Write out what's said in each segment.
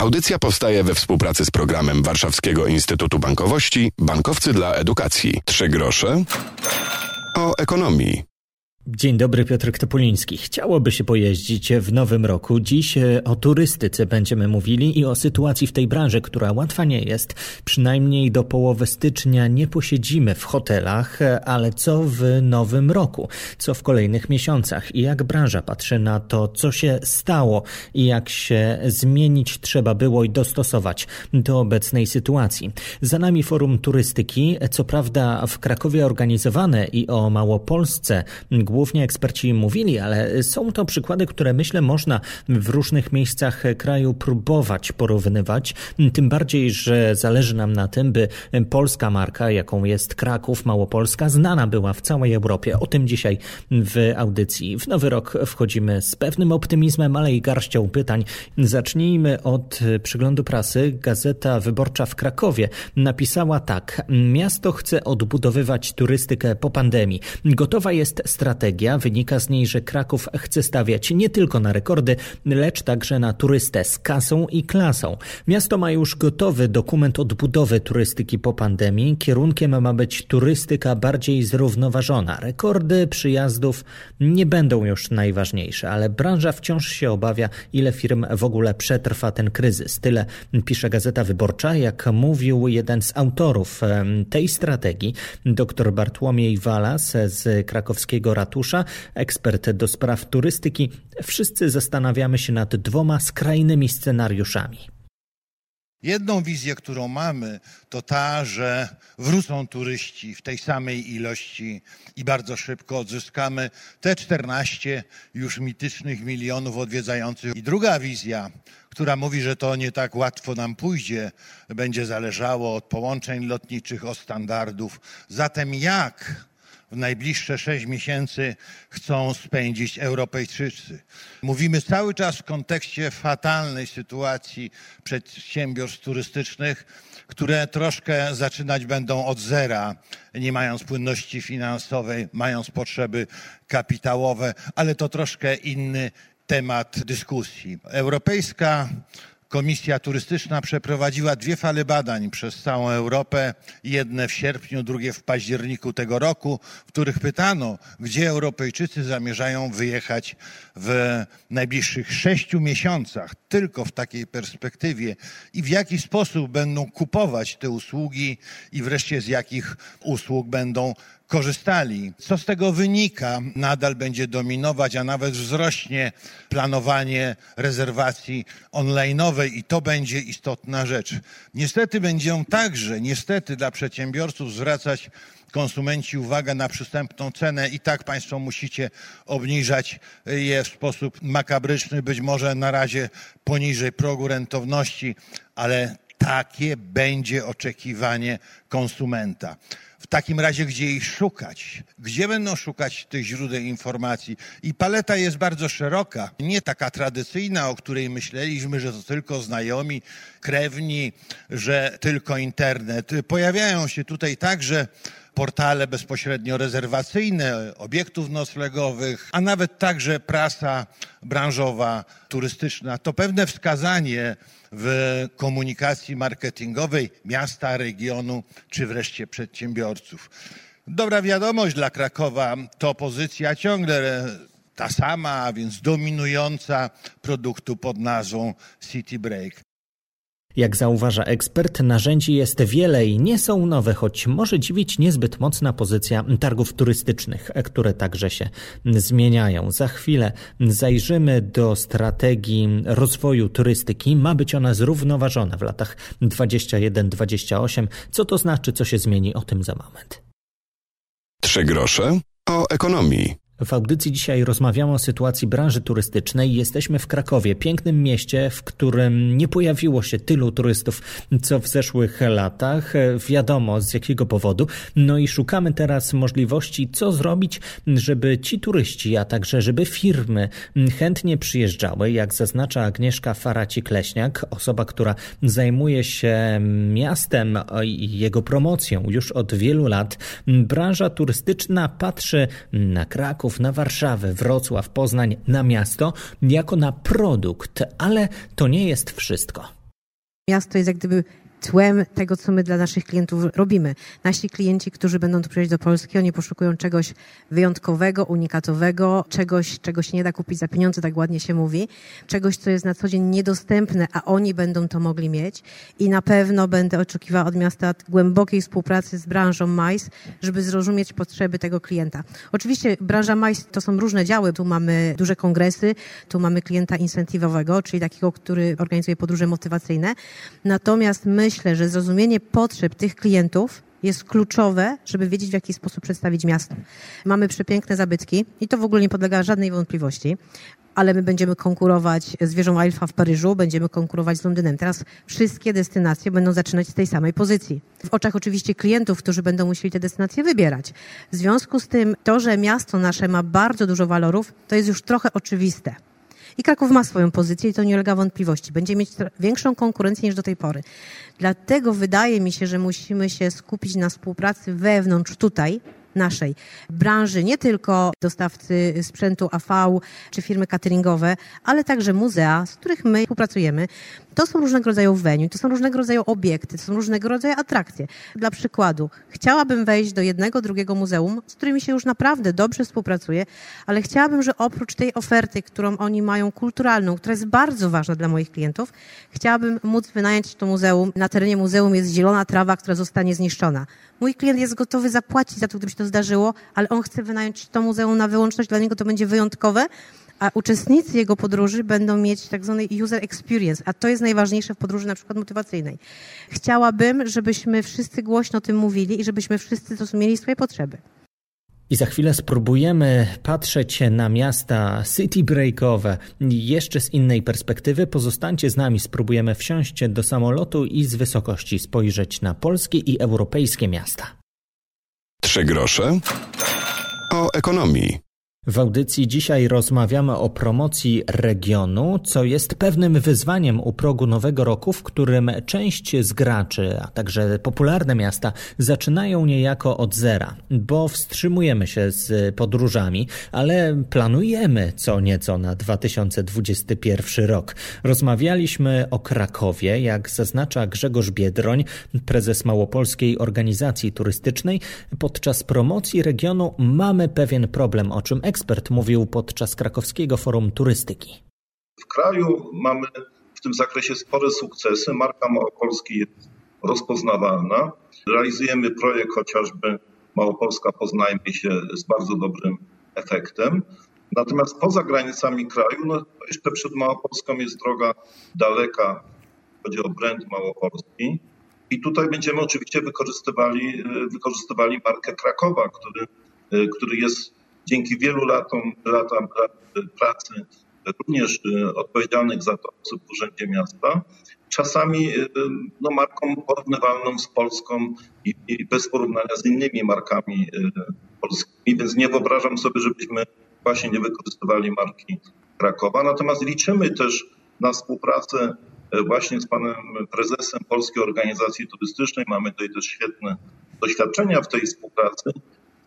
Audycja powstaje we współpracy z programem Warszawskiego Instytutu Bankowości Bankowcy dla Edukacji. Trzy grosze o ekonomii. Dzień dobry, Piotr Topuliński. Chciałoby się pojeździć w nowym roku. Dziś e, o turystyce będziemy mówili i o sytuacji w tej branży, która łatwa nie jest. Przynajmniej do połowy stycznia nie posiedzimy w hotelach, e, ale co w nowym roku? Co w kolejnych miesiącach? I jak branża patrzy na to, co się stało i jak się zmienić trzeba było i dostosować do obecnej sytuacji? Za nami Forum Turystyki, co prawda w Krakowie organizowane i o Małopolsce, głównie eksperci mówili, ale są to przykłady, które myślę można w różnych miejscach kraju próbować porównywać. Tym bardziej, że zależy nam na tym, by polska marka, jaką jest Kraków, Małopolska, znana była w całej Europie. O tym dzisiaj w audycji. W nowy rok wchodzimy z pewnym optymizmem, ale i garścią pytań. Zacznijmy od przeglądu prasy. Gazeta Wyborcza w Krakowie napisała tak. Miasto chce odbudowywać turystykę po pandemii. Gotowa jest strategia strategia. Wynika z niej, że Kraków chce stawiać nie tylko na rekordy, lecz także na turystę z kasą i klasą. Miasto ma już gotowy dokument odbudowy turystyki po pandemii. Kierunkiem ma być turystyka bardziej zrównoważona. Rekordy przyjazdów nie będą już najważniejsze, ale branża wciąż się obawia, ile firm w ogóle przetrwa ten kryzys. Tyle pisze Gazeta Wyborcza, jak mówił jeden z autorów tej strategii, dr Bartłomiej Walas z krakowskiego ratu ratusza, ekspert do spraw turystyki, wszyscy zastanawiamy się nad dwoma skrajnymi scenariuszami. Jedną wizję, którą mamy, to ta, że wrócą turyści w tej samej ilości i bardzo szybko odzyskamy te 14 już mitycznych milionów odwiedzających. I druga wizja, która mówi, że to nie tak łatwo nam pójdzie, będzie zależało od połączeń lotniczych, od standardów. Zatem jak w najbliższe sześć miesięcy chcą spędzić Europejczycy. Mówimy cały czas w kontekście fatalnej sytuacji przedsiębiorstw turystycznych, które troszkę zaczynać będą od zera, nie mając płynności finansowej, mając potrzeby kapitałowe, ale to troszkę inny temat dyskusji. Europejska Komisja Turystyczna przeprowadziła dwie fale badań przez całą Europę, jedne w sierpniu, drugie w październiku tego roku, w których pytano, gdzie Europejczycy zamierzają wyjechać w najbliższych sześciu miesiącach, tylko w takiej perspektywie. I w jaki sposób będą kupować te usługi i wreszcie z jakich usług będą korzystali. Co z tego wynika? Nadal będzie dominować, a nawet wzrośnie planowanie rezerwacji online'owej i to będzie istotna rzecz. Niestety będą także, niestety dla przedsiębiorców zwracać konsumenci uwagę na przystępną cenę i tak Państwo musicie obniżać je w sposób makabryczny, być może na razie poniżej progu rentowności, ale takie będzie oczekiwanie konsumenta. W takim razie, gdzie ich szukać? Gdzie będą szukać tych źródeł informacji? I paleta jest bardzo szeroka, nie taka tradycyjna, o której myśleliśmy, że to tylko znajomi, krewni, że tylko internet. Pojawiają się tutaj także portale bezpośrednio rezerwacyjne, obiektów noclegowych, a nawet także prasa branżowa, turystyczna. To pewne wskazanie w komunikacji marketingowej miasta, regionu czy wreszcie przedsiębiorców. Dobra wiadomość dla Krakowa to pozycja ciągle ta sama, a więc dominująca produktu pod nazwą City Break. Jak zauważa ekspert, narzędzi jest wiele i nie są nowe, choć może dziwić niezbyt mocna pozycja targów turystycznych, które także się zmieniają. Za chwilę zajrzymy do strategii rozwoju turystyki. Ma być ona zrównoważona w latach 21-28. Co to znaczy, co się zmieni? O tym za moment. Trzy grosze o ekonomii. W audycji dzisiaj rozmawiamy o sytuacji branży turystycznej. Jesteśmy w Krakowie, pięknym mieście, w którym nie pojawiło się tylu turystów, co w zeszłych latach. Wiadomo z jakiego powodu. No i szukamy teraz możliwości, co zrobić, żeby ci turyści, a także żeby firmy chętnie przyjeżdżały. Jak zaznacza Agnieszka Faraci-Kleśniak, osoba, która zajmuje się miastem i jego promocją już od wielu lat, branża turystyczna patrzy na Kraków, Kraków, na Warszawę, Wrocław, Poznań, na miasto jako na produkt, ale to nie jest wszystko. Miasto jest jak gdyby tłem tego, co my dla naszych klientów robimy. Nasi klienci, którzy będą tu przyjeżdżać do Polski, oni poszukują czegoś wyjątkowego, unikatowego, czegoś, czego się nie da kupić za pieniądze, tak ładnie się mówi, czegoś, co jest na co dzień niedostępne, a oni będą to mogli mieć i na pewno będę oczekiwała od miasta głębokiej współpracy z branżą MAIS, żeby zrozumieć potrzeby tego klienta. Oczywiście branża MAIS to są różne działy, tu mamy duże kongresy, tu mamy klienta incentywowego, czyli takiego, który organizuje podróże motywacyjne, natomiast my myślę, że zrozumienie potrzeb tych klientów jest kluczowe, żeby wiedzieć, w jaki sposób przedstawić miasto. Mamy przepiękne zabytki i to w ogóle nie podlega żadnej wątpliwości, ale my będziemy konkurować z wieżą Eiffla w Paryżu, będziemy konkurować z Londynem. Teraz wszystkie destynacje będą zaczynać z tej samej pozycji. W oczach oczywiście klientów, którzy będą musieli te destynacje wybierać. W związku z tym to, że miasto nasze ma bardzo dużo walorów, to jest już trochę oczywiste. I Kraków ma swoją pozycję i to nie ulega wątpliwości. Będzie mieć większą konkurencję niż do tej pory. Dlatego wydaje mi się, że musimy się skupić na współpracy wewnątrz tutaj, naszej branży, nie tylko dostawcy sprzętu AV czy firmy cateringowe, ale także muzea, z których my współpracujemy. To są różnego rodzaju venue, to są różnego rodzaju obiekty, to są różnego rodzaju atrakcje. Dla przykładu, chciałabym wejść do jednego, drugiego muzeum, z którymi się już naprawdę dobrze współpracuję, ale chciałabym, że oprócz tej oferty, którą oni mają kulturalną, która jest bardzo ważna dla moich klientów, chciałabym móc wynająć to muzeum. Na terenie muzeum jest zielona trawa, która zostanie zniszczona. Mój klient jest gotowy zapłacić za to, gdyby się to zdarzyło, ale on chce wynająć to muzeum na wyłączność, dla niego to będzie wyjątkowe, a uczestnicy jego podróży będą mieć tak zwany user experience, a to jest najważniejsze w podróży na przykład motywacyjnej. Chciałabym, żebyśmy wszyscy głośno o tym mówili i żebyśmy wszyscy zrozumieli swoje potrzeby. I za chwilę spróbujemy patrzeć na miasta city breakowe jeszcze z innej perspektywy. Pozostańcie z nami, spróbujemy wsiąść do samolotu i z wysokości spojrzeć na polskie i europejskie miasta. Trzy grosze o ekonomii. W audycji dzisiaj rozmawiamy o promocji regionu, co jest pewnym wyzwaniem u progu nowego roku, w którym część z graczy, a także popularne miasta zaczynają niejako od zera, bo wstrzymujemy się z podróżami, ale planujemy co nieco na 2021 rok. Rozmawialiśmy o Krakowie, jak zaznacza Grzegorz Biedroń, prezes Małopolskiej Organizacji Turystycznej. Podczas promocji regionu mamy pewien problem, o czym ekspert mówił podczas krakowskiego forum turystyki. W kraju mamy w tym zakresie spore sukcesy. Marka Małopolski jest rozpoznawalna. Realizujemy projekt chociażby Małopolska Poznajmy się z bardzo dobrym efektem. Natomiast poza granicami kraju, no jeszcze przed Małopolską jest droga daleka, chodzi o brand Małopolski. I tutaj będziemy oczywiście wykorzystywali, wykorzystywali markę Krakowa, który, który jest dzięki wielu latom, latom pracy również y, odpowiedzialnych za to osób w Urzędzie Miasta, czasami y, no, marką porównywalną z Polską i, i bez porównania z innymi markami y, polskimi, więc nie wyobrażam sobie, żebyśmy właśnie nie wykorzystywali marki Krakowa. Natomiast liczymy też na współpracę właśnie z panem prezesem Polskiej Organizacji Turystycznej. Mamy tutaj też świetne doświadczenia w tej współpracy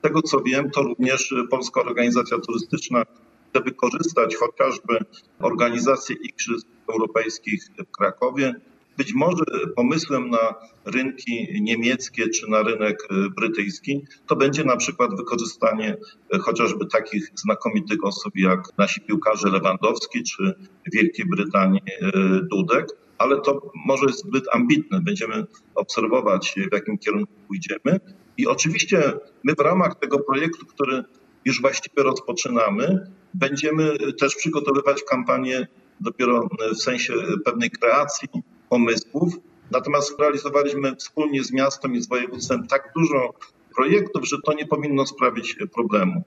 tego co wiem, to również Polska Organizacja Turystyczna chce wykorzystać chociażby organizację Igrzysk Europejskich w Krakowie. Być może pomysłem na rynki niemieckie czy na rynek brytyjski to będzie na przykład wykorzystanie chociażby takich znakomitych osób jak nasi piłkarze Lewandowski czy Wielkiej Brytanii Dudek, ale to może jest zbyt ambitne. Będziemy obserwować, w jakim kierunku pójdziemy. I oczywiście my w ramach tego projektu, który już właściwie rozpoczynamy, będziemy też przygotowywać kampanię dopiero w sensie pewnej kreacji pomysłów. Natomiast realizowaliśmy wspólnie z miastem i z województwem tak dużo projektów, że to nie powinno sprawić problemu.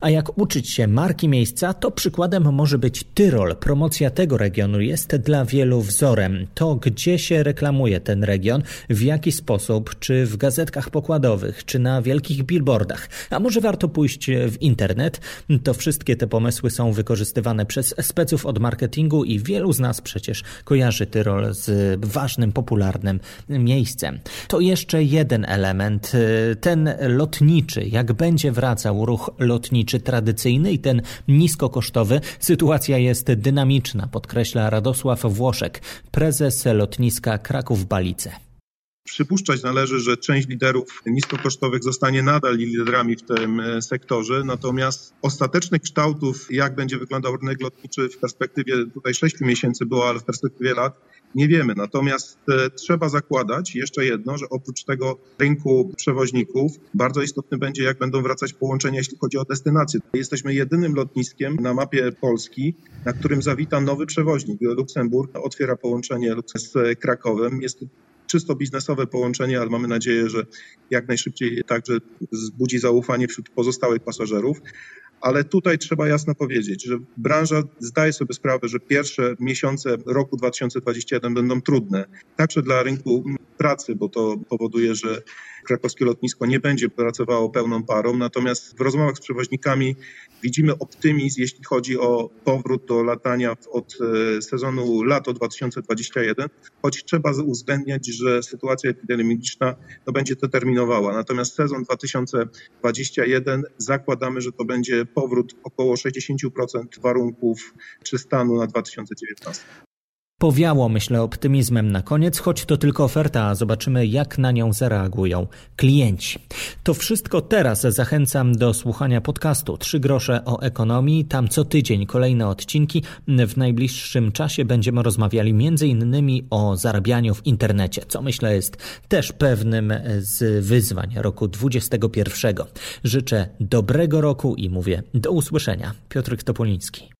A jak uczyć się marki miejsca, to przykładem może być Tyrol. Promocja tego regionu jest dla wielu wzorem. To, gdzie się reklamuje ten region, w jaki sposób, czy w gazetkach pokładowych, czy na wielkich billboardach. A może warto pójść w internet? To wszystkie te pomysły są wykorzystywane przez speców od marketingu i wielu z nas przecież kojarzy Tyrol z ważnym, popularnym miejscem. To jeszcze jeden element, ten lotniczy. Jak będzie wracał ruch lotniczy lotniczy tradycyjny i ten niskokosztowy. Sytuacja jest dynamiczna, podkreśla Radosław Włoszek, prezes lotniska Kraków-Balice. Przypuszczać należy, że część liderów niskokosztowych zostanie nadal liderami w tym e, sektorze, natomiast ostatecznych kształtów, jak będzie wyglądał rynek lotniczy w perspektywie tutaj 6 miesięcy było, ale w perspektywie lat nie wiemy. Natomiast e, trzeba zakładać jeszcze jedno, że oprócz tego rynku przewoźników bardzo istotny będzie, jak będą wracać połączenia, jeśli chodzi o destynacje. Jesteśmy jedynym lotniskiem na mapie Polski, na którym zawita nowy przewoźnik. Luksemburg otwiera połączenie z Krakowem. Jest czysto biznesowe połączenie, ale mamy nadzieję, że jak najszybciej także zbudzi zaufanie wśród pozostałych pasażerów. Ale tutaj trzeba jasno powiedzieć, że branża zdaje sobie sprawę, że pierwsze miesiące roku 2021 będą trudne, także dla rynku pracy, bo to powoduje, że krakowskie lotnisko nie będzie pracowało pełną parą. Natomiast w rozmowach z przewoźnikami widzimy optymizm, jeśli chodzi o powrót do latania od e, sezonu lato 2021, choć trzeba uwzględniać, że sytuacja epidemiologiczna no, będzie to terminowała. Natomiast sezon 2021 zakładamy, że to będzie powrót około 60% warunków czy stanu na 2019. Powiało, myślę, optymizmem na koniec, choć to tylko oferta, a zobaczymy, jak na nią zareagują klienci. To wszystko teraz. Zachęcam do słuchania podcastu Trzy grosze o ekonomii. Tam co tydzień kolejne odcinki. W najbliższym czasie będziemy rozmawiali innymi o zarabianiu w internecie, co myślę jest też pewnym z wyzwań roku 2021. Życzę dobrego roku i mówię do usłyszenia. Piotr Topoliński.